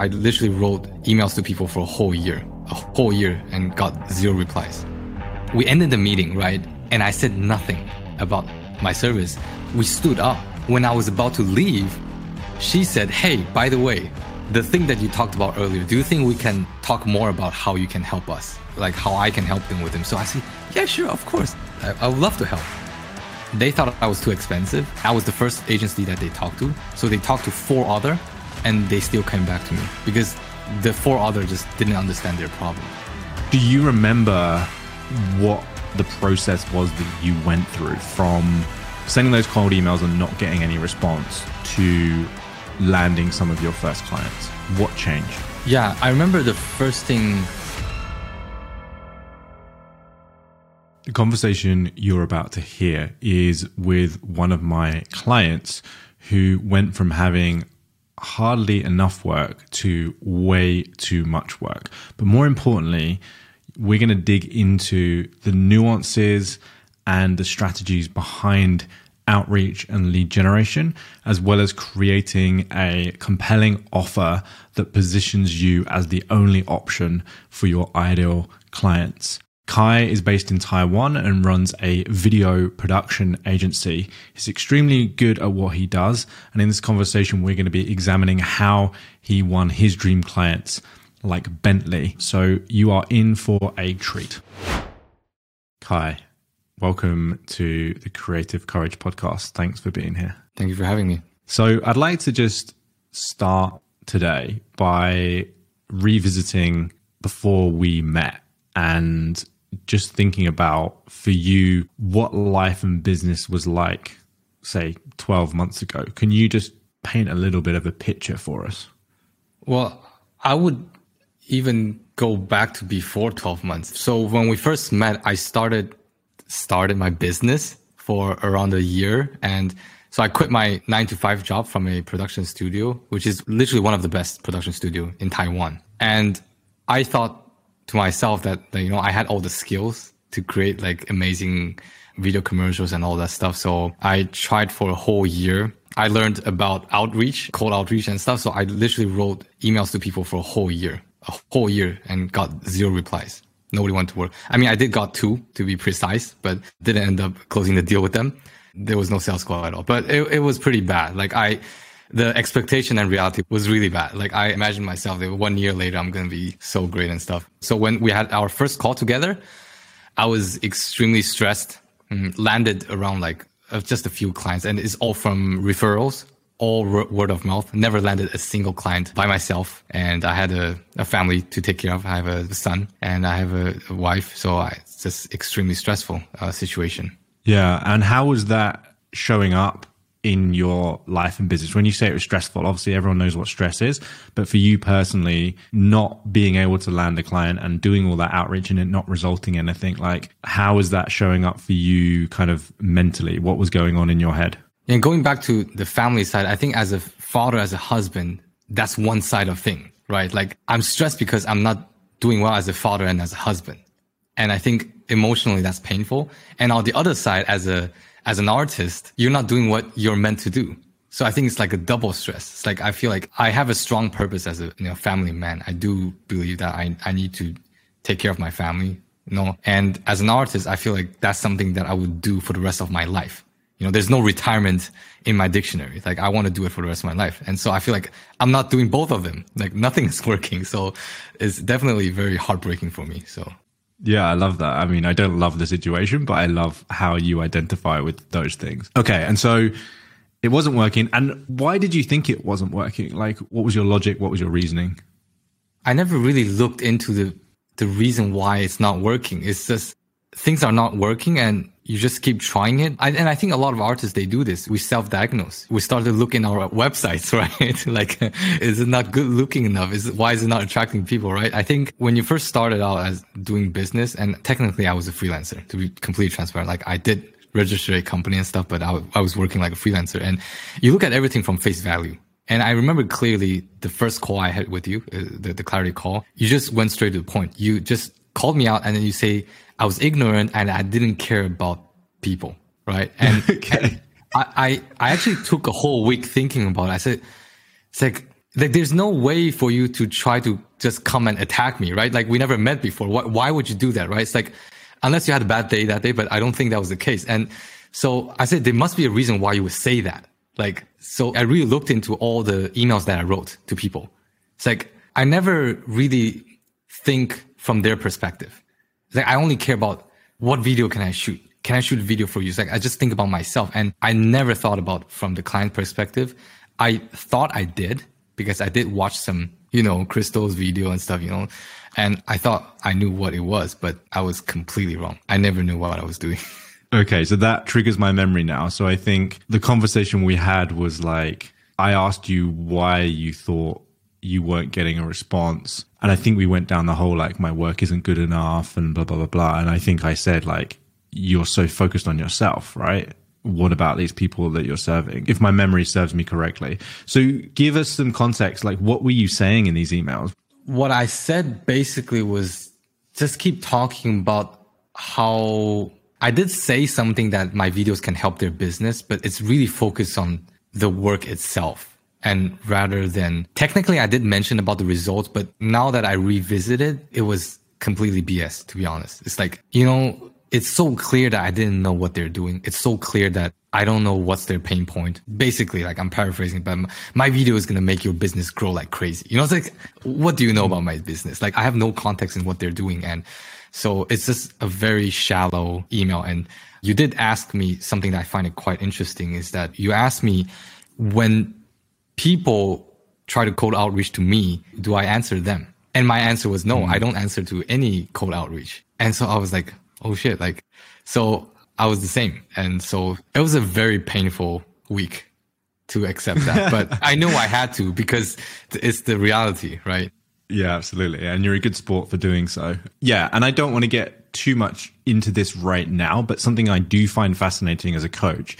I literally wrote emails to people for a whole year, a whole year, and got zero replies. We ended the meeting, right? And I said nothing about my service. We stood up. When I was about to leave, she said, Hey, by the way, the thing that you talked about earlier, do you think we can talk more about how you can help us? Like how I can help them with them? So I said, Yeah, sure, of course. I, I would love to help. They thought I was too expensive. I was the first agency that they talked to. So they talked to four other and they still came back to me because the four other just didn't understand their problem. Do you remember what the process was that you went through from sending those cold emails and not getting any response to landing some of your first clients? What changed? Yeah, I remember the first thing. The conversation you're about to hear is with one of my clients who went from having hardly enough work to way too much work. But more importantly, we're going to dig into the nuances and the strategies behind outreach and lead generation, as well as creating a compelling offer that positions you as the only option for your ideal clients. Kai is based in Taiwan and runs a video production agency. He's extremely good at what he does. And in this conversation, we're going to be examining how he won his dream clients like Bentley. So you are in for a treat. Kai, welcome to the Creative Courage podcast. Thanks for being here. Thank you for having me. So I'd like to just start today by revisiting before we met and just thinking about for you what life and business was like, say, 12 months ago. Can you just paint a little bit of a picture for us? Well, I would even go back to before 12 months. So when we first met, I started started my business for around a year and so I quit my 9 to 5 job from a production studio, which is literally one of the best production studio in Taiwan. And I thought to myself that, you know, I had all the skills to create like amazing video commercials and all that stuff. So I tried for a whole year. I learned about outreach, cold outreach and stuff. So I literally wrote emails to people for a whole year, a whole year and got zero replies. Nobody wanted to work. I mean, I did got two to be precise, but didn't end up closing the deal with them. There was no sales call at all, but it, it was pretty bad. Like I, the expectation and reality was really bad. Like I imagined myself that one year later, I'm going to be so great and stuff. So when we had our first call together, I was extremely stressed, mm, landed around like uh, just a few clients and it's all from referrals, all word of mouth, never landed a single client by myself. And I had a, a family to take care of. I have a son and I have a, a wife. So I, it's just extremely stressful uh, situation. Yeah. And how was that showing up in your life and business? When you say it was stressful, obviously everyone knows what stress is, but for you personally, not being able to land a client and doing all that outreach and it not resulting in anything, like how is that showing up for you kind of mentally? What was going on in your head? And going back to the family side, I think as a father, as a husband, that's one side of thing, right? Like I'm stressed because I'm not doing well as a father and as a husband. And I think emotionally that's painful. And on the other side, as a as an artist, you're not doing what you're meant to do. So I think it's like a double stress. It's like I feel like I have a strong purpose as a you know family man. I do believe that I I need to take care of my family, you know. And as an artist, I feel like that's something that I would do for the rest of my life. You know, there's no retirement in my dictionary. Like I want to do it for the rest of my life. And so I feel like I'm not doing both of them. Like nothing is working. So it's definitely very heartbreaking for me. So yeah, I love that. I mean, I don't love the situation, but I love how you identify with those things. Okay. And so it wasn't working. And why did you think it wasn't working? Like, what was your logic? What was your reasoning? I never really looked into the, the reason why it's not working. It's just things are not working and you just keep trying it. I, and I think a lot of artists, they do this. We self-diagnose. We started looking look our websites, right? like, is it not good looking enough? Is why is it not attracting people, right? I think when you first started out as doing business, and technically I was a freelancer to be completely transparent. Like I did register a company and stuff, but I, I was working like a freelancer and you look at everything from face value. And I remember clearly the first call I had with you, uh, the, the clarity call, you just went straight to the point. You just called me out and then you say, I was ignorant and I didn't care about people, right? And, okay. and I, I, I actually took a whole week thinking about it. I said, it's like, like there's no way for you to try to just come and attack me, right? Like we never met before. Why, why would you do that, right? It's like, unless you had a bad day that day, but I don't think that was the case. And so I said, there must be a reason why you would say that. Like, so I really looked into all the emails that I wrote to people. It's like, I never really think from their perspective. It's like, I only care about what video can I shoot? Can I shoot a video for you? It's like, I just think about myself and I never thought about from the client perspective. I thought I did because I did watch some, you know, Crystal's video and stuff, you know, and I thought I knew what it was, but I was completely wrong. I never knew what I was doing. Okay, so that triggers my memory now. So I think the conversation we had was like, I asked you why you thought you weren't getting a response. And I think we went down the whole like, my work isn't good enough and blah, blah, blah, blah. And I think I said, like, you're so focused on yourself, right? what about these people that you're serving if my memory serves me correctly so give us some context like what were you saying in these emails what i said basically was just keep talking about how i did say something that my videos can help their business but it's really focused on the work itself and rather than technically i did mention about the results but now that i revisited it was completely bs to be honest it's like you know it's so clear that I didn't know what they're doing. It's so clear that I don't know what's their pain point. Basically, like I'm paraphrasing, but my video is going to make your business grow like crazy. You know, it's like, what do you know about my business? Like I have no context in what they're doing. And so it's just a very shallow email. And you did ask me something that I find it quite interesting is that you asked me when people try to cold outreach to me, do I answer them? And my answer was no, mm. I don't answer to any cold outreach. And so I was like, oh shit, like, so I was the same. And so it was a very painful week to accept that, but I knew I had to because it's the reality, right? Yeah, absolutely. And you're a good sport for doing so. Yeah. And I don't want to get too much into this right now, but something I do find fascinating as a coach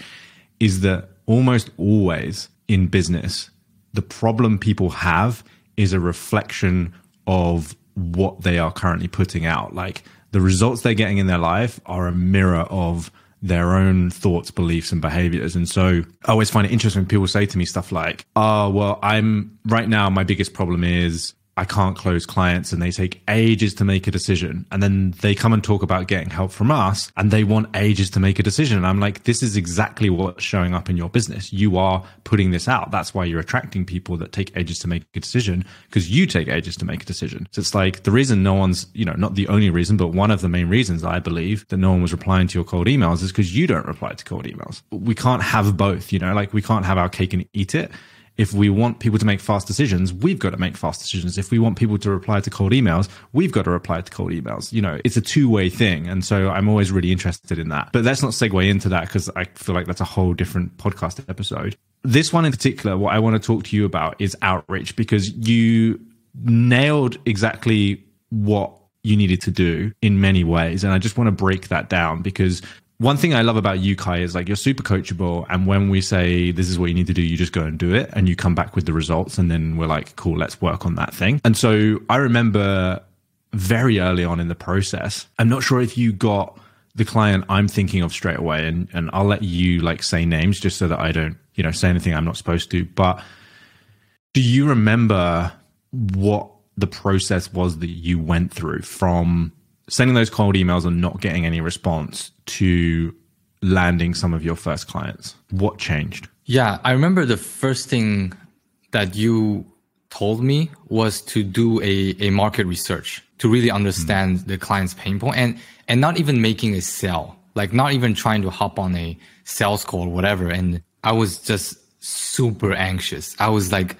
is that almost always in business, the problem people have is a reflection of what they are currently putting out. Like the results they're getting in their life are a mirror of their own thoughts, beliefs, and behaviors. And so I always find it interesting when people say to me stuff like, oh, well, I'm right now, my biggest problem is I can't close clients and they take ages to make a decision. And then they come and talk about getting help from us and they want ages to make a decision. And I'm like, this is exactly what's showing up in your business. You are putting this out. That's why you're attracting people that take ages to make a decision because you take ages to make a decision. So it's like the reason no one's, you know, not the only reason, but one of the main reasons I believe that no one was replying to your cold emails is because you don't reply to cold emails. We can't have both, you know, like we can't have our cake and eat it if we want people to make fast decisions, we've got to make fast decisions. If we want people to reply to cold emails, we've got to reply to cold emails. You know, it's a two way thing. And so I'm always really interested in that. But let's not segue into that because I feel like that's a whole different podcast episode. This one in particular, what I want to talk to you about is outreach because you nailed exactly what you needed to do in many ways. And I just want to break that down because one thing I love about you, Kai, is like you're super coachable. And when we say this is what you need to do, you just go and do it and you come back with the results. And then we're like, cool, let's work on that thing. And so I remember very early on in the process, I'm not sure if you got the client I'm thinking of straight away. And, and I'll let you like say names just so that I don't, you know, say anything I'm not supposed to. But do you remember what the process was that you went through from sending those cold emails and not getting any response to landing some of your first clients? What changed? Yeah, I remember the first thing that you told me was to do a, a market research to really understand mm. the client's pain point and and not even making a sale, like not even trying to hop on a sales call or whatever. And I was just super anxious. I was like,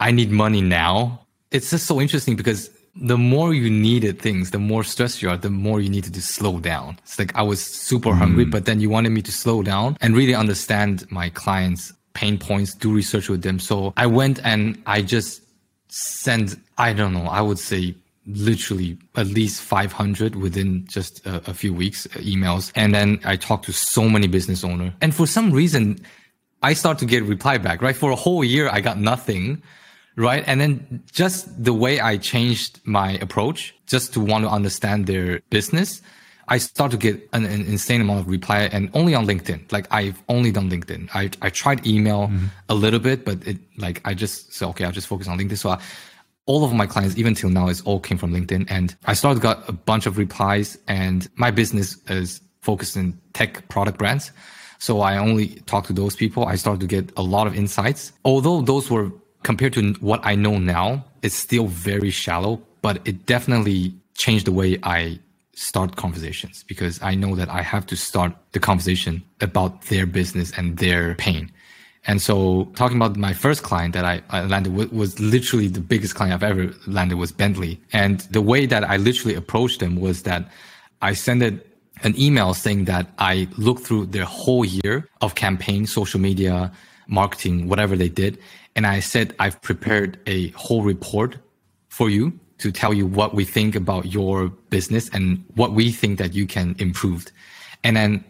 I need money now. It's just so interesting because the more you needed things, the more stressed you are, the more you needed to slow down. It's like I was super mm. hungry, but then you wanted me to slow down and really understand my clients' pain points, do research with them. So I went and I just sent, I don't know, I would say literally at least 500 within just a, a few weeks uh, emails. And then I talked to so many business owners. And for some reason, I start to get reply back, right? For a whole year, I got nothing right? And then just the way I changed my approach, just to want to understand their business, I start to get an, an, insane amount of reply and only on LinkedIn. Like I've only done LinkedIn. I, I tried email mm-hmm. a little bit, but it like I just said, okay, I'll just focus on LinkedIn. So I, all of my clients, even till now, is all came from LinkedIn. And I started got a bunch of replies and my business is focused in tech product brands. So I only talk to those people. I started to get a lot of insights. Although those were compared to what I know now, it's still very shallow, but it definitely changed the way I start conversations because I know that I have to start the conversation about their business and their pain. And so talking about my first client that I, I landed with was literally the biggest client I've ever landed was Bentley. And the way that I literally approached them was that I sent an email saying that I looked through their whole year of campaign, social media, marketing, whatever they did. And I said, I've prepared a whole report for you to tell you what we think about your business and what we think that you can improve. And then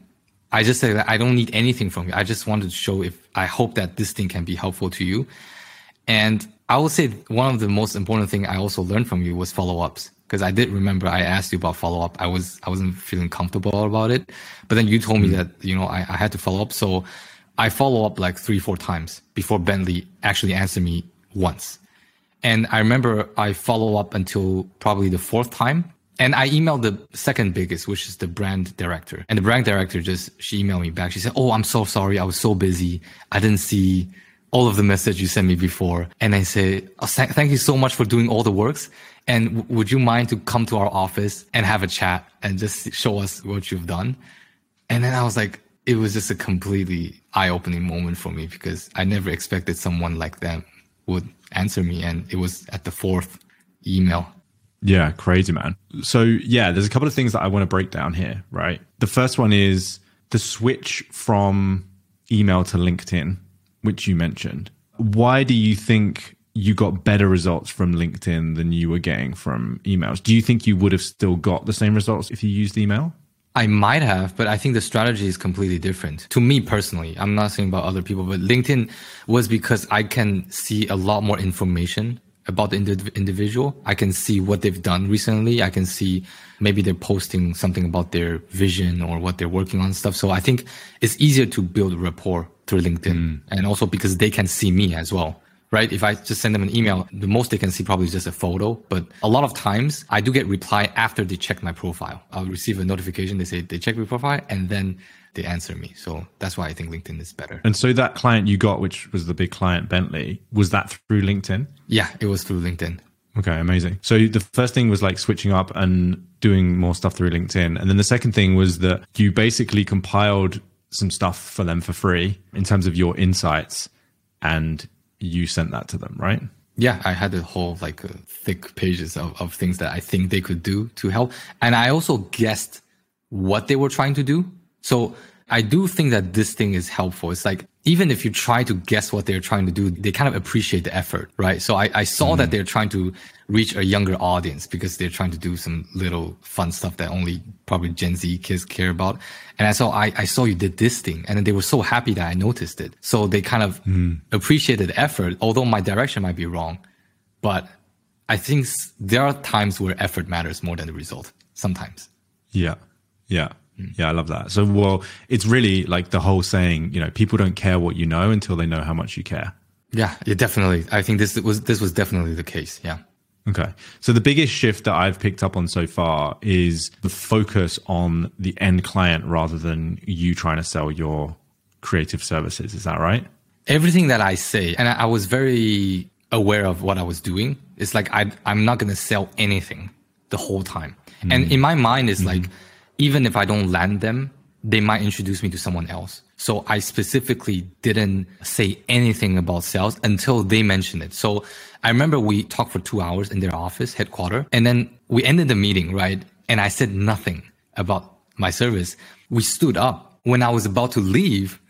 I just said that I don't need anything from you. I just wanted to show if I hope that this thing can be helpful to you. And I will say one of the most important thing I also learned from you was follow ups because I did remember I asked you about follow up. I was I wasn't feeling comfortable about it, but then you told me mm-hmm. that you know I, I had to follow up. So I follow up like three four times before Bentley actually answered me once. And I remember I follow up until probably the fourth time. And I emailed the second biggest, which is the brand director. And the brand director just, she emailed me back. She said, Oh, I'm so sorry. I was so busy. I didn't see all of the message you sent me before. And I say, oh, thank you so much for doing all the works. And w- would you mind to come to our office and have a chat and just show us what you've done? And then I was like, it was just a completely eye opening moment for me because I never expected someone like them would answer me. And it was at the fourth email. Yeah, crazy, man. So, yeah, there's a couple of things that I want to break down here, right? The first one is the switch from email to LinkedIn, which you mentioned. Why do you think you got better results from LinkedIn than you were getting from emails? Do you think you would have still got the same results if you used email? I might have, but I think the strategy is completely different. To me personally, I'm not saying about other people, but LinkedIn was because I can see a lot more information about the individual. I can see what they've done recently. I can see maybe they're posting something about their vision or what they're working on stuff. So I think it's easier to build rapport through LinkedIn mm. and also because they can see me as well right? If I just send them an email, the most they can see probably is just a photo. But a lot of times I do get reply after they check my profile. I'll receive a notification. They say they check my profile and then they answer me. So that's why I think LinkedIn is better. And so that client you got, which was the big client Bentley, was that through LinkedIn? Yeah, it was through LinkedIn. Okay, amazing. So the first thing was like switching up and doing more stuff through LinkedIn. And then the second thing was that you basically compiled some stuff for them for free in terms of your insights and you sent that to them, right? Yeah, I had a whole like uh, thick pages of, of things that I think they could do to help. And I also guessed what they were trying to do. So I do think that this thing is helpful. It's like, even if you try to guess what they're trying to do, they kind of appreciate the effort, right? So I, I saw mm. that they're trying to reach a younger audience because they're trying to do some little fun stuff that only probably Gen Z kids care about. And I saw, I, I saw you did this thing and they were so happy that I noticed it. So they kind of mm. appreciated the effort, although my direction might be wrong. But I think there are times where effort matters more than the result sometimes. Yeah. Yeah. Yeah, I love that. So, well, it's really like the whole saying, you know, people don't care what you know until they know how much you care. Yeah, yeah, definitely. I think this was this was definitely the case. Yeah. Okay. So the biggest shift that I've picked up on so far is the focus on the end client rather than you trying to sell your creative services. Is that right? Everything that I say, and I was very aware of what I was doing. It's like I, I'm not going to sell anything the whole time. Mm. And in my mind, it's mm. like even if I don't land them, they might introduce me to someone else. So I specifically didn't say anything about sales until they mentioned it. So I remember we talked for two hours in their office headquarters and then we ended the meeting, right? And I said nothing about my service. We stood up. When I was about to leave,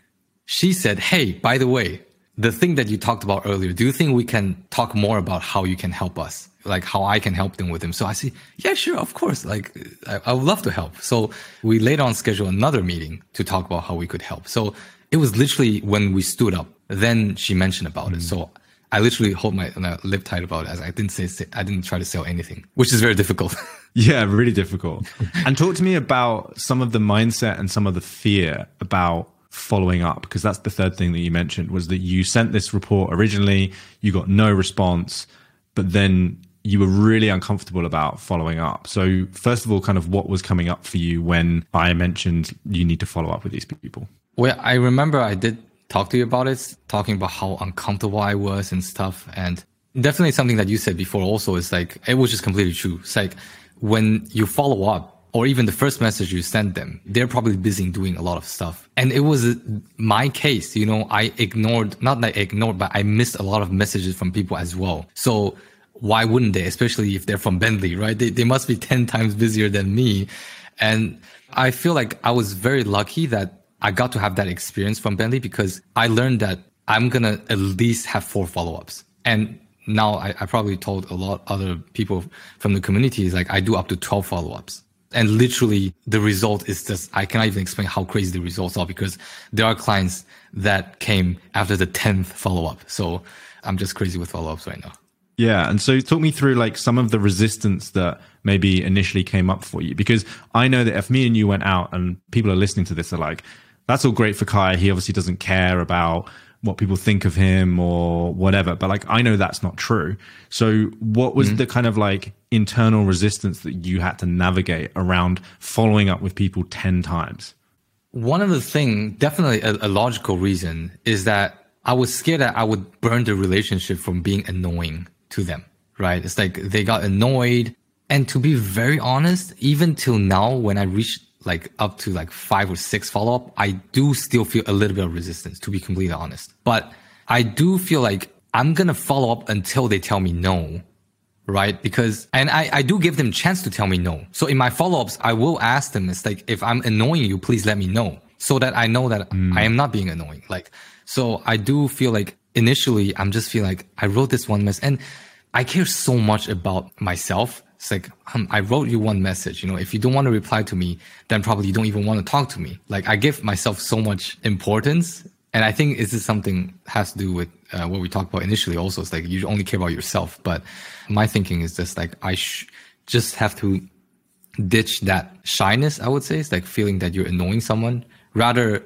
she said, Hey, by the way, the thing that you talked about earlier, do you think we can talk more about how you can help us? like how I can help them with them. So I say, yeah, sure, of course. Like I, I would love to help. So we later on schedule another meeting to talk about how we could help. So it was literally when we stood up, then she mentioned about mm. it. So I literally hold my uh, lip tight about it as I didn't say, I didn't try to sell anything, which is very difficult. Yeah, really difficult. and talk to me about some of the mindset and some of the fear about following up because that's the third thing that you mentioned was that you sent this report originally, you got no response, but then you were really uncomfortable about following up. So, first of all, kind of what was coming up for you when I mentioned you need to follow up with these people? Well, I remember I did talk to you about it, talking about how uncomfortable I was and stuff. And definitely something that you said before also is like, it was just completely true. It's like when you follow up, or even the first message you send them, they're probably busy doing a lot of stuff. And it was my case, you know, I ignored, not that I ignored, but I missed a lot of messages from people as well. So why wouldn't they? Especially if they're from Bentley, right? They, they must be 10 times busier than me. And I feel like I was very lucky that I got to have that experience from Bentley because I learned that I'm going to at least have four follow-ups. And now I, I, probably told a lot other people from the community is like I do up to 12 follow-ups. And literally the result is just, I cannot even explain how crazy the results are because there are clients that came after the 10th follow-up. So I'm just crazy with follow-ups right now. Yeah. And so talk me through like some of the resistance that maybe initially came up for you, because I know that if me and you went out and people are listening to this are like, that's all great for Kai. He obviously doesn't care about what people think of him or whatever. But like, I know that's not true. So what was mm-hmm. the kind of like internal resistance that you had to navigate around following up with people 10 times? One of the thing, definitely a, a logical reason is that I was scared that I would burn the relationship from being annoying to them, right? It's like they got annoyed. And to be very honest, even till now, when I reach like up to like five or six follow up, I do still feel a little bit of resistance, to be completely honest. But I do feel like I'm going to follow up until they tell me no. Right. Because, and I, I do give them chance to tell me no. So in my follow ups, I will ask them, it's like, if I'm annoying you, please let me know so that I know that mm. I am not being annoying. Like, so I do feel like initially I'm just feel like I wrote this one mess and I care so much about myself it's like, um, I wrote you one message. You know, if you don't want to reply to me, then probably you don't even want to talk to me. Like I give myself so much importance. And I think this is something has to do with uh, what we talked about initially. Also, it's like you only care about yourself. But my thinking is just like I sh- just have to ditch that shyness. I would say it's like feeling that you're annoying someone. Rather,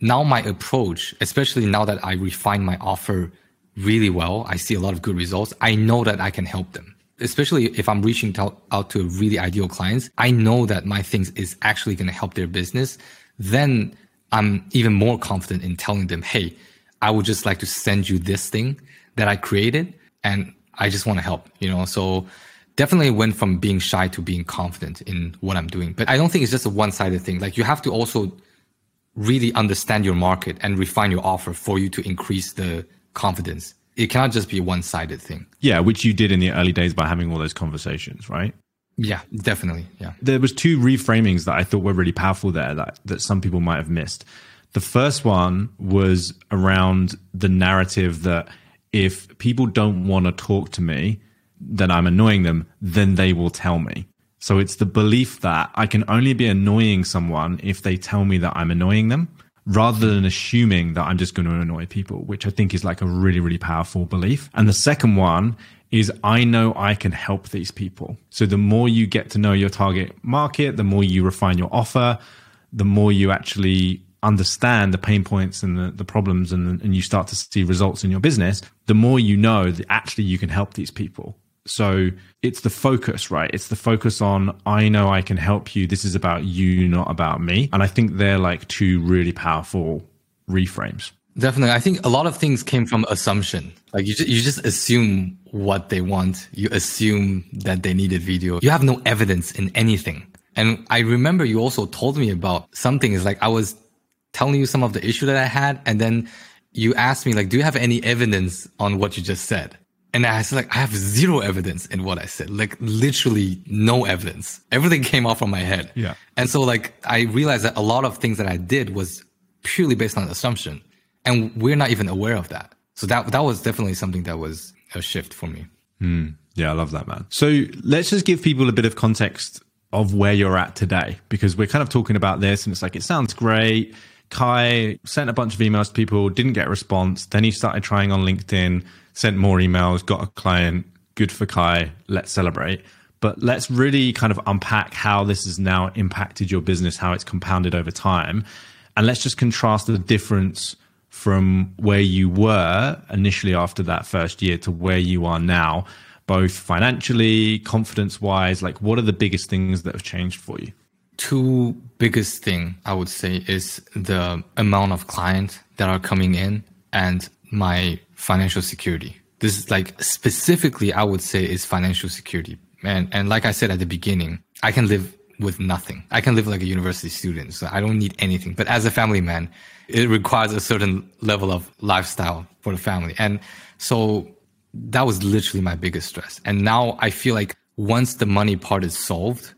now my approach, especially now that I refine my offer really well, I see a lot of good results. I know that I can help them especially if I'm reaching out, out to really ideal clients, I know that my things is actually going to help their business. Then I'm even more confident in telling them, Hey, I would just like to send you this thing that I created and I just want to help, you know? So definitely went from being shy to being confident in what I'm doing. But I don't think it's just a one sided thing. Like you have to also really understand your market and refine your offer for you to increase the confidence it cannot just be a one sided thing. Yeah, which you did in the early days by having all those conversations, right? Yeah, definitely. Yeah. There was two reframings that I thought were really powerful there that, that some people might have missed. The first one was around the narrative that if people don't want to talk to me, then I'm annoying them, then they will tell me. So it's the belief that I can only be annoying someone if they tell me that I'm annoying them rather than assuming that I'm just going to annoy people, which I think is like a really, really powerful belief. And the second one is I know I can help these people. So the more you get to know your target market, the more you refine your offer, the more you actually understand the pain points and the, the problems and, and you start to see results in your business, the more you know that actually you can help these people. So it's the focus, right? It's the focus on, I know I can help you. This is about you, not about me. And I think they're like two really powerful reframes. Definitely. I think a lot of things came from assumption. Like you just, you just assume what they want. You assume that they needed video. You have no evidence in anything. And I remember you also told me about something is like I was telling you some of the issue that I had. And then you asked me like, do you have any evidence on what you just said? And I said, like, I have zero evidence in what I said, like literally no evidence. Everything came off from my head. Yeah. And so like, I realized that a lot of things that I did was purely based on assumption and we're not even aware of that. So that, that was definitely something that was a shift for me. Mm. Yeah. I love that, man. So let's just give people a bit of context of where you're at today, because we're kind of talking about this and it's like, it sounds great. Kai sent a bunch of emails to people, didn't get a response. Then he started trying on LinkedIn sent more emails, got a client, good for Kai, let's celebrate. but let's really kind of unpack how this has now impacted your business, how it's compounded over time. And let's just contrast the difference from where you were initially after that first year to where you are now, both financially, confidence wise. Like, what are the biggest things that have changed for you? Two biggest thing I would say is the amount of clients that are coming in and my financial security. This is like specifically, I would say is financial security. And, and like I said at the beginning, I can live with nothing. I can live like a university student, so I don't need anything. But as a family man, it requires a certain level of lifestyle for the family. And so that was literally my biggest stress. And now I feel like once the money part is solved,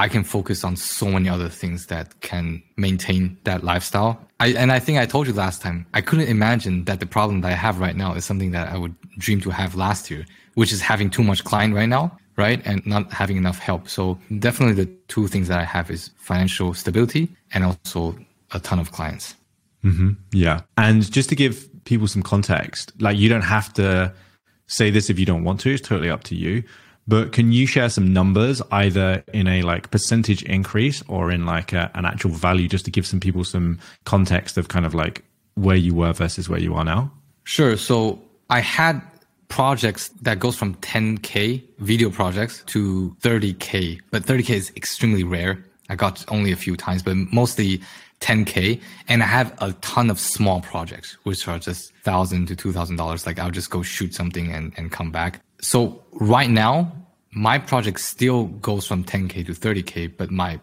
I can focus on so many other things that can maintain that lifestyle. I, and I think I told you last time, I couldn't imagine that the problem that I have right now is something that I would dream to have last year, which is having too much client right now, right? And not having enough help. So definitely the two things that I have is financial stability and also a ton of clients. Mm-hmm. Yeah. And just to give people some context, like you don't have to say this if you don't want to, it's totally up to you. But can you share some numbers either in a like percentage increase or in like a, an actual value just to give some people some context of kind of like where you were versus where you are now? Sure. So I had projects that goes from 10k video projects to 30k, but 30k is extremely rare. I got only a few times, but mostly 10k and i have a ton of small projects which are just thousand to two thousand dollars like i'll just go shoot something and, and come back so right now my project still goes from 10k to 30k but my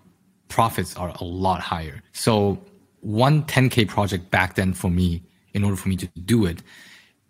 profits are a lot higher so one 10k project back then for me in order for me to do it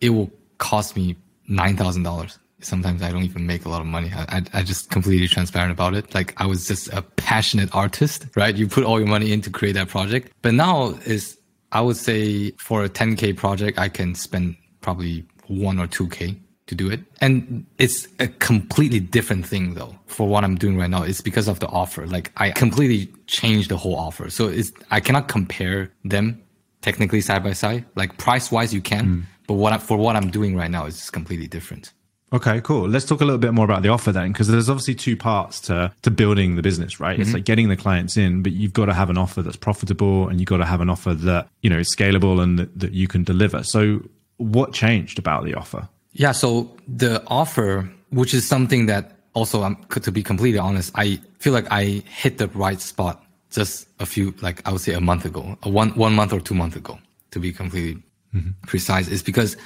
it will cost me nine thousand dollars sometimes I don't even make a lot of money. I, I, I, just completely transparent about it. Like I was just a passionate artist, right? You put all your money in to create that project. But now is, I would say for a 10K project, I can spend probably one or 2K to do it. And it's a completely different thing though for what I'm doing right now. It's because of the offer. Like I completely changed the whole offer. So it's, I cannot compare them technically side by side. Like price wise, you can, mm. but what I, for what I'm doing right now is completely different. Okay, cool. Let's talk a little bit more about the offer then, because there's obviously two parts to to building the business, right? Mm-hmm. It's like getting the clients in, but you've got to have an offer that's profitable, and you've got to have an offer that you know is scalable and that, that you can deliver. So, what changed about the offer? Yeah, so the offer, which is something that also, um, to be completely honest, I feel like I hit the right spot just a few, like I would say, a month ago, a one one month or two months ago, to be completely mm-hmm. precise, is because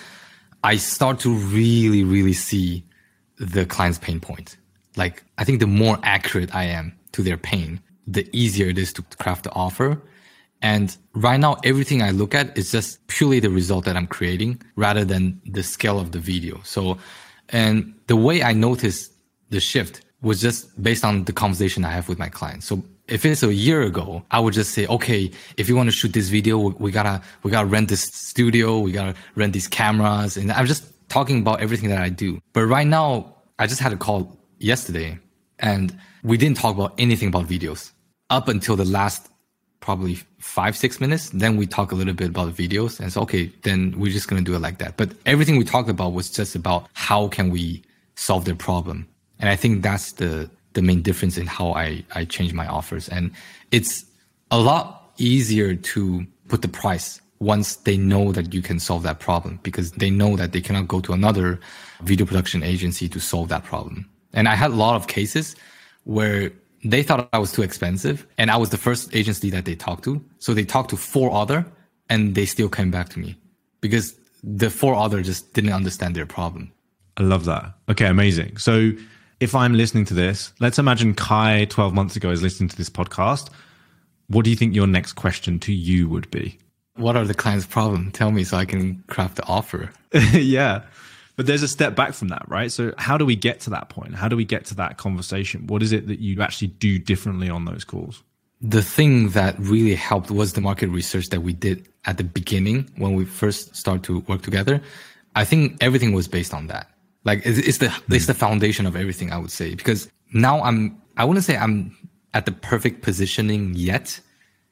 I start to really, really see the client's pain point. Like, I think the more accurate I am to their pain, the easier it is to craft the offer. And right now, everything I look at is just purely the result that I'm creating rather than the scale of the video. So, and the way I noticed the shift was just based on the conversation I have with my clients. So if it's a year ago, I would just say, okay, if you want to shoot this video, we, we gotta, we gotta rent this studio, we gotta rent these cameras. And I'm just talking about everything that I do. But right now, I just had a call yesterday and we didn't talk about anything about videos up until the last probably five, six minutes. Then we talk a little bit about videos and so, okay, then we're just going to do it like that. But everything we talked about was just about how can we solve their problem. And I think that's the, the main difference in how I, I change my offers. And it's a lot easier to put the price once they know that you can solve that problem because they know that they cannot go to another video production agency to solve that problem. And I had a lot of cases where they thought I was too expensive and I was the first agency that they talked to. So they talked to four other and they still came back to me because the four other just didn't understand their problem. I love that. Okay, amazing. So if I'm listening to this, let's imagine Kai 12 months ago is listening to this podcast. What do you think your next question to you would be? What are the client's problem? Tell me so I can craft the offer. yeah. But there's a step back from that, right? So how do we get to that point? How do we get to that conversation? What is it that you actually do differently on those calls? The thing that really helped was the market research that we did at the beginning when we first started to work together. I think everything was based on that. Like it's, it's the mm. it's the foundation of everything I would say because now I'm I wouldn't say I'm at the perfect positioning yet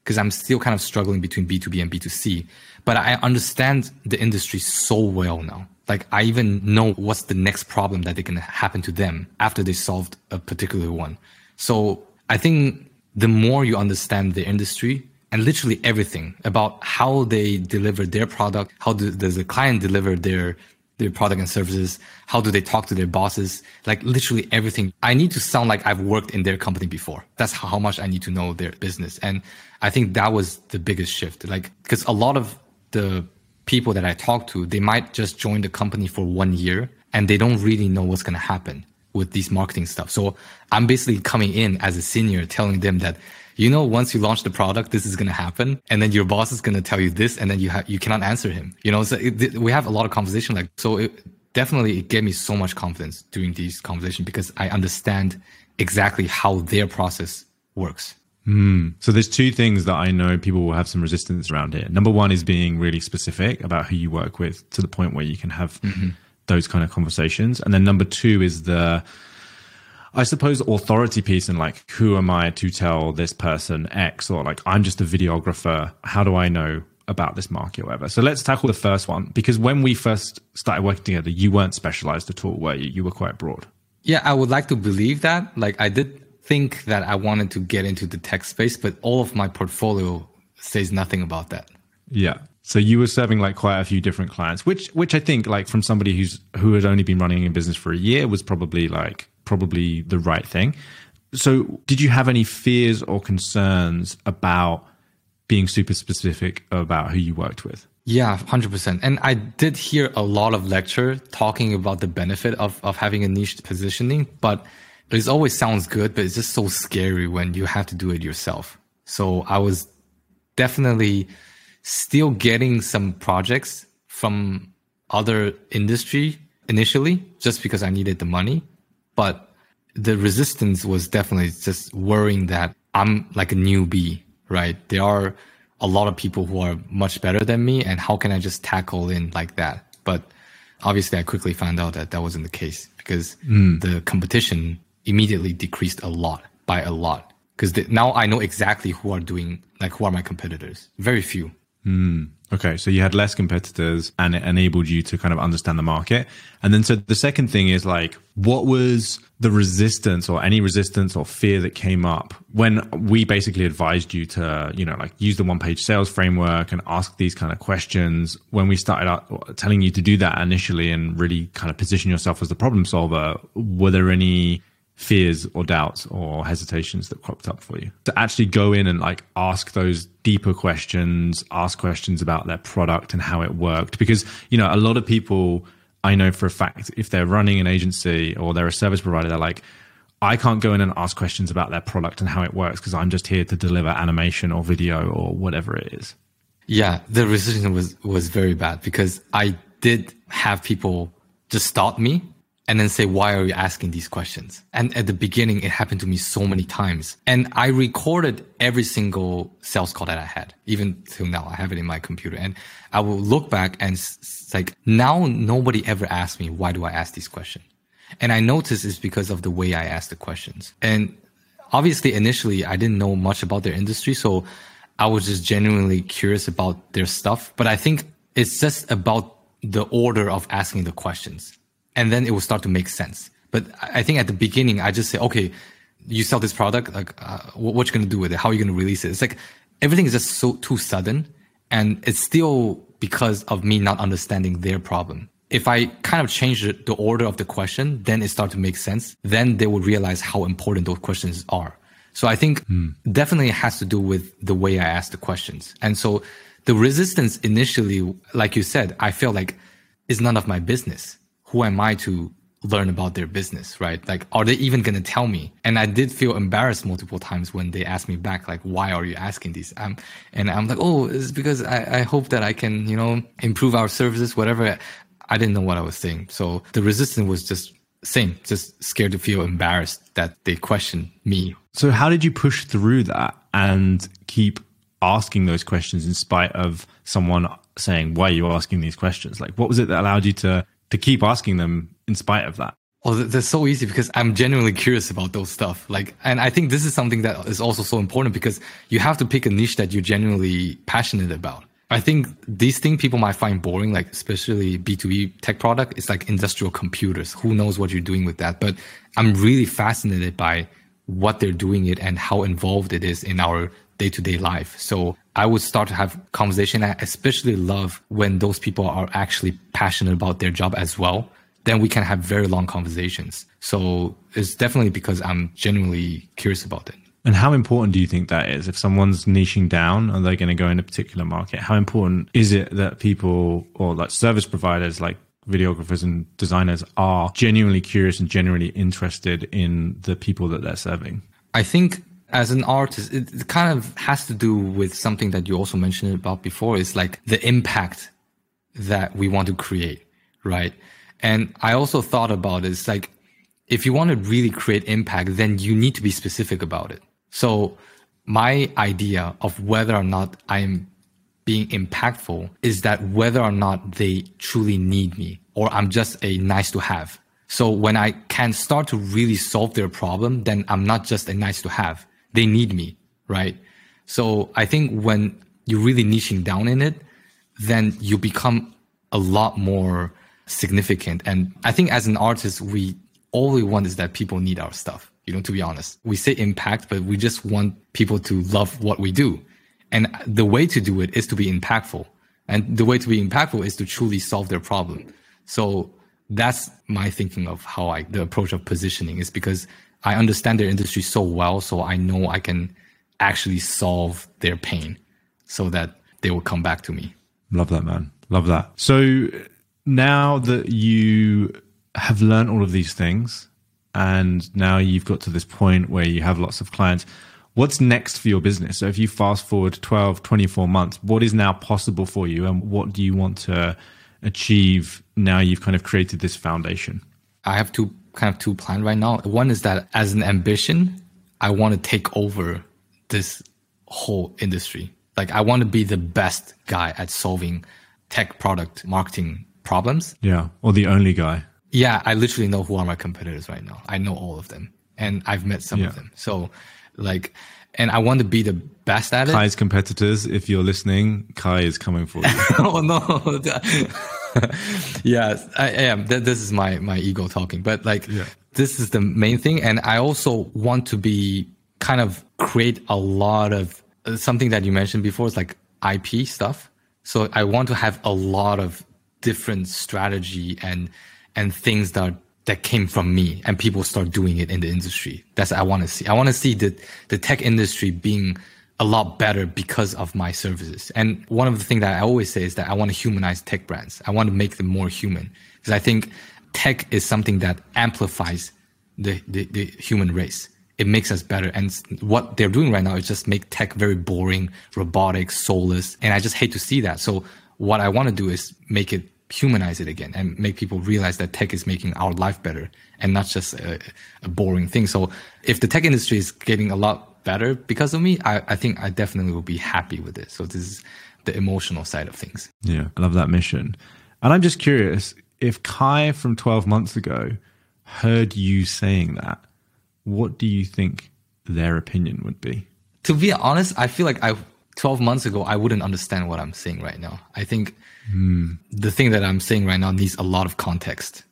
because I'm still kind of struggling between B2B and B2C, but I understand the industry so well now Like I even know what's the next problem that they can happen to them after they solved a particular one. So I think the more you understand the industry and literally everything about how they deliver their product, how do, does the client deliver their their product and services, how do they talk to their bosses, like literally everything. I need to sound like I've worked in their company before. That's how much I need to know their business. And I think that was the biggest shift. Like, because a lot of the people that I talk to, they might just join the company for one year and they don't really know what's going to happen with these marketing stuff. So I'm basically coming in as a senior telling them that, you know, once you launch the product, this is going to happen. And then your boss is going to tell you this and then you have, you cannot answer him. You know, so it, we have a lot of conversation like, so it definitely, it gave me so much confidence doing these conversations because I understand exactly how their process works. Mm. So there's two things that I know people will have some resistance around here. Number one is being really specific about who you work with to the point where you can have mm-hmm. those kind of conversations. And then number two is the, I suppose, authority piece and like, who am I to tell this person X or like, I'm just a videographer. How do I know about this market or whatever? So let's tackle the first one because when we first started working together, you weren't specialized at all, were you? You were quite broad. Yeah, I would like to believe that. Like I did think that I wanted to get into the tech space, but all of my portfolio says nothing about that. Yeah. So you were serving like quite a few different clients, which which I think like from somebody who's who had only been running a business for a year was probably like probably the right thing. So did you have any fears or concerns about being super specific about who you worked with? Yeah, 100%. And I did hear a lot of lecture talking about the benefit of, of having a niche positioning, but it always sounds good, but it's just so scary when you have to do it yourself. So I was definitely still getting some projects from other industry initially, just because I needed the money. But the resistance was definitely just worrying that I'm like a newbie, right? There are a lot of people who are much better than me. And how can I just tackle in like that? But obviously I quickly found out that that wasn't the case because mm. the competition immediately decreased a lot by a lot because now I know exactly who are doing like who are my competitors. Very few. Mm. Okay, so you had less competitors and it enabled you to kind of understand the market. And then so the second thing is like what was the resistance or any resistance or fear that came up when we basically advised you to, you know, like use the one page sales framework and ask these kind of questions when we started out telling you to do that initially and really kind of position yourself as the problem solver, were there any fears or doubts or hesitations that cropped up for you? To actually go in and like ask those deeper questions ask questions about their product and how it worked. Because you know a lot of people i know for a fact if they're running an agency or they're a service provider they're like i can't go in and ask questions about their product and how it works because i'm just here to deliver animation or video or whatever it is. Yeah the resistance was was very bad because i did have people just stop me and then say, why are you asking these questions? And at the beginning, it happened to me so many times. And I recorded every single sales call that I had, even till now. I have it in my computer and I will look back and it's like, now nobody ever asked me, why do I ask these questions? And I notice it's because of the way I ask the questions. And obviously, initially, I didn't know much about their industry. So I was just genuinely curious about their stuff. But I think it's just about the order of asking the questions and then it will start to make sense. But I think at the beginning, I just say, okay, you sell this product, like, uh, what you gonna do with it? How are you gonna release it? It's like everything is just so too sudden, and it's still because of me not understanding their problem. If I kind of change the order of the question, then it starts to make sense. Then they will realize how important those questions are. So I think mm. definitely has to do with the way I ask the questions. And so the resistance initially, like you said, I feel like is none of my business who am I to learn about their business, right? Like, are they even going to tell me? And I did feel embarrassed multiple times when they asked me back, like, why are you asking these? Um, and I'm like, oh, it's because I, I hope that I can, you know, improve our services, whatever. I didn't know what I was saying. So the resistance was just same, just scared to feel embarrassed that they questioned me. So how did you push through that and keep asking those questions in spite of someone saying, why are you asking these questions? Like, what was it that allowed you to to keep asking them in spite of that? Well, that's so easy because I'm genuinely curious about those stuff. Like, and I think this is something that is also so important because you have to pick a niche that you're genuinely passionate about. I think these things people might find boring, like especially B2B tech product. It's like industrial computers. Who knows what you're doing with that? But I'm really fascinated by what they're doing it and how involved it is in our day to day life. So I would start to have conversation. I especially love when those people are actually passionate about their job as well. Then we can have very long conversations. So it's definitely because I'm genuinely curious about it. And how important do you think that is? If someone's niching down and they're going to go in a particular market, how important is it that people or like service providers like videographers and designers are genuinely curious and genuinely interested in the people that they're serving? I think as an artist, it kind of has to do with something that you also mentioned about before. Is like the impact that we want to create, right? And I also thought about it, it's like if you want to really create impact, then you need to be specific about it. So my idea of whether or not I'm being impactful is that whether or not they truly need me or I'm just a nice to have. So when I can start to really solve their problem, then I'm not just a nice to have. They need me, right? So I think when you're really niching down in it, then you become a lot more significant. And I think as an artist, we all we want is that people need our stuff. You know, to be honest, we say impact, but we just want people to love what we do. And the way to do it is to be impactful. And the way to be impactful is to truly solve their problem. So that's my thinking of how I, the approach of positioning is because I understand their industry so well. So I know I can actually solve their pain so that they will come back to me. Love that, man. Love that. So now that you have learned all of these things, and now you've got to this point where you have lots of clients what's next for your business so if you fast forward 12 24 months what is now possible for you and what do you want to achieve now you've kind of created this foundation i have two kind of two plans right now one is that as an ambition i want to take over this whole industry like i want to be the best guy at solving tech product marketing problems yeah or the only guy yeah, I literally know who are my competitors right now. I know all of them, and I've met some yeah. of them. So, like, and I want to be the best at it. Kai's competitors, if you're listening, Kai is coming for you. oh no! yeah, I am. This is my my ego talking, but like, yeah. this is the main thing, and I also want to be kind of create a lot of uh, something that you mentioned before. It's like IP stuff. So I want to have a lot of different strategy and and things that that came from me and people start doing it in the industry. That's what I want to see. I want to see the the tech industry being a lot better because of my services. And one of the things that I always say is that I want to humanize tech brands. I want to make them more human because I think tech is something that amplifies the, the, the human race. It makes us better. And what they're doing right now is just make tech very boring, robotic, soulless. And I just hate to see that. So what I want to do is make it humanize it again and make people realize that tech is making our life better and not just a, a boring thing. So if the tech industry is getting a lot better because of me, I, I think I definitely will be happy with it. So this is the emotional side of things. Yeah, I love that mission. And I'm just curious if Kai from 12 months ago heard you saying that, what do you think their opinion would be? To be honest, I feel like I 12 months ago I wouldn't understand what I'm saying right now. I think Mm. The thing that I'm saying right now needs a lot of context.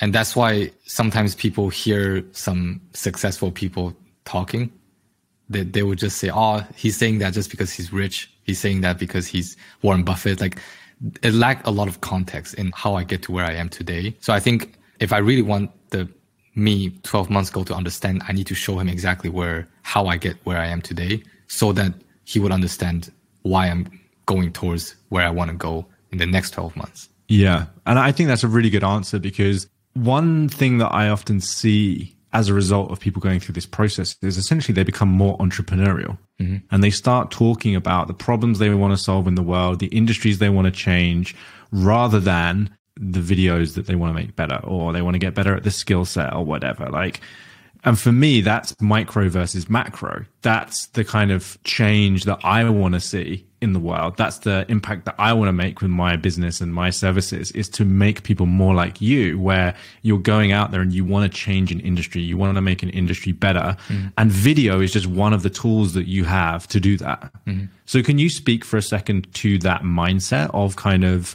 And that's why sometimes people hear some successful people talking that they, would just say, Oh, he's saying that just because he's rich. He's saying that because he's Warren Buffett. Like it lacked a lot of context in how I get to where I am today. So I think if I really want the me 12 months ago to understand, I need to show him exactly where, how I get where I am today so that he would understand why I'm going towards where I want to go in the next 12 months. Yeah. And I think that's a really good answer because one thing that I often see as a result of people going through this process is essentially they become more entrepreneurial mm-hmm. and they start talking about the problems they want to solve in the world, the industries they want to change, rather than the videos that they want to make better or they want to get better at the skill set or whatever. Like And for me, that's micro versus macro. That's the kind of change that I want to see in the world. That's the impact that I want to make with my business and my services is to make people more like you, where you're going out there and you want to change an industry. You want to make an industry better. Mm. And video is just one of the tools that you have to do that. Mm. So can you speak for a second to that mindset of kind of,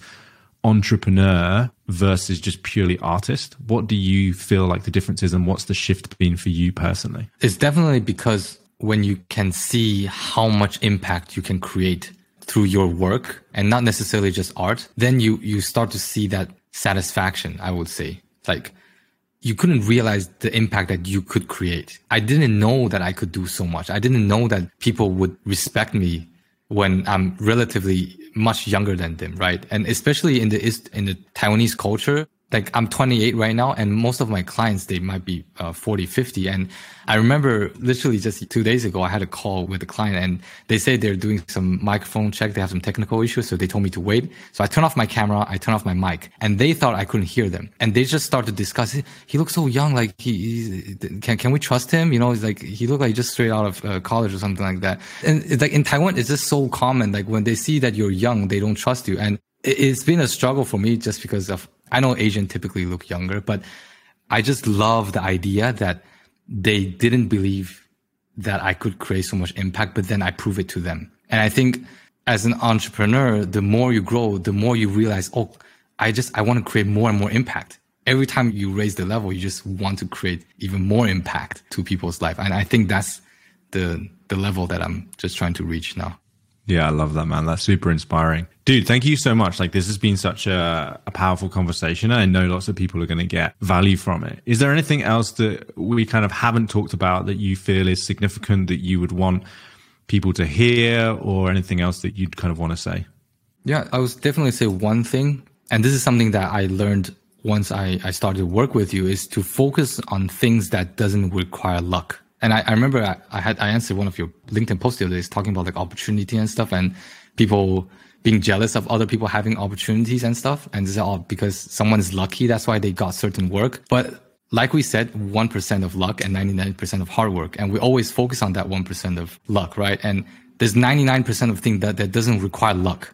entrepreneur versus just purely artist? What do you feel like the difference is and what's the shift been for you personally? It's definitely because when you can see how much impact you can create through your work and not necessarily just art, then you, you start to see that satisfaction, I would say. Like you couldn't realize the impact that you could create. I didn't know that I could do so much. I didn't know that people would respect me when I'm relatively much younger than them, right? And especially in the East, in the Taiwanese culture, like I'm 28 right now and most of my clients they might be uh, 40 50 and i remember literally just two days ago i had a call with a client and they say they're doing some microphone check. They have some technical issues so they told me to wait. So i turn off my camera i turn off my mic and they thought i couldn't hear them. And they just started to discuss he looks so young like he can, can we trust him? You know it's like he looked like just straight out of uh, college or something like that. And it's like in taiwan it's just so common. Like when they see that you're young they don't trust you. And it's been a struggle for me just because of I know Asian typically look younger, but I just love the idea that they didn't believe that I could create so much impact, but then I prove it to them. And I think as an entrepreneur, the more you grow, the more you realize, oh, I just, I want to create more and more impact. Every time you raise the level, you just want to create even more impact to people's life. And I think that's the, the level that I'm just trying to reach now. Yeah, I love that, man. That's super inspiring. Dude, thank you so much. Like, this has been such a, a powerful conversation. I know lots of people are going to get value from it. Is there anything else that we kind of haven't talked about that you feel is significant that you would want people to hear or anything else that you'd kind of want to say? Yeah, I would definitely say one thing. And this is something that I learned once I, I started to work with you is to focus on things that doesn't require luck. And I, I remember I, I, had I answered one of your LinkedIn posts the other talking about like opportunity and stuff and people being jealous of other people having opportunities and stuff. And this oh, is all because someone's lucky. That's why they got certain work. But like we said, 1% of luck and 99% of hard work. And we always focus on that 1% of luck, right? And there's 99% of things that, that doesn't require luck.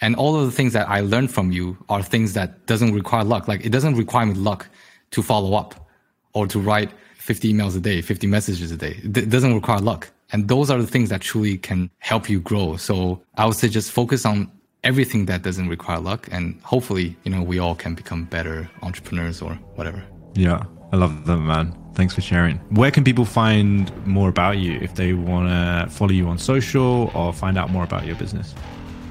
And all of the things that I learned from you are things that doesn't require luck. Like it doesn't require me luck to follow up or to write 50 emails a day, 50 messages a day. It doesn't require luck. And those are the things that truly can help you grow. So I would say just focus on everything that doesn't require luck. And hopefully, you know, we all can become better entrepreneurs or whatever. Yeah. I love that, man. Thanks for sharing. Where can people find more about you if they want to follow you on social or find out more about your business?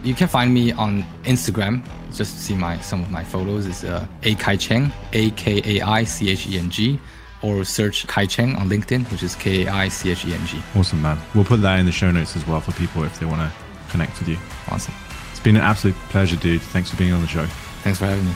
You can find me on Instagram. Just see my some of my photos. It's uh, A Kai Cheng, A K A I C H E N G or search Kai Cheng on LinkedIn, which is K A I C H E N G. Awesome, man. We'll put that in the show notes as well for people if they want to connect with you. Awesome. It's been an absolute pleasure, dude. Thanks for being on the show. Thanks for having me.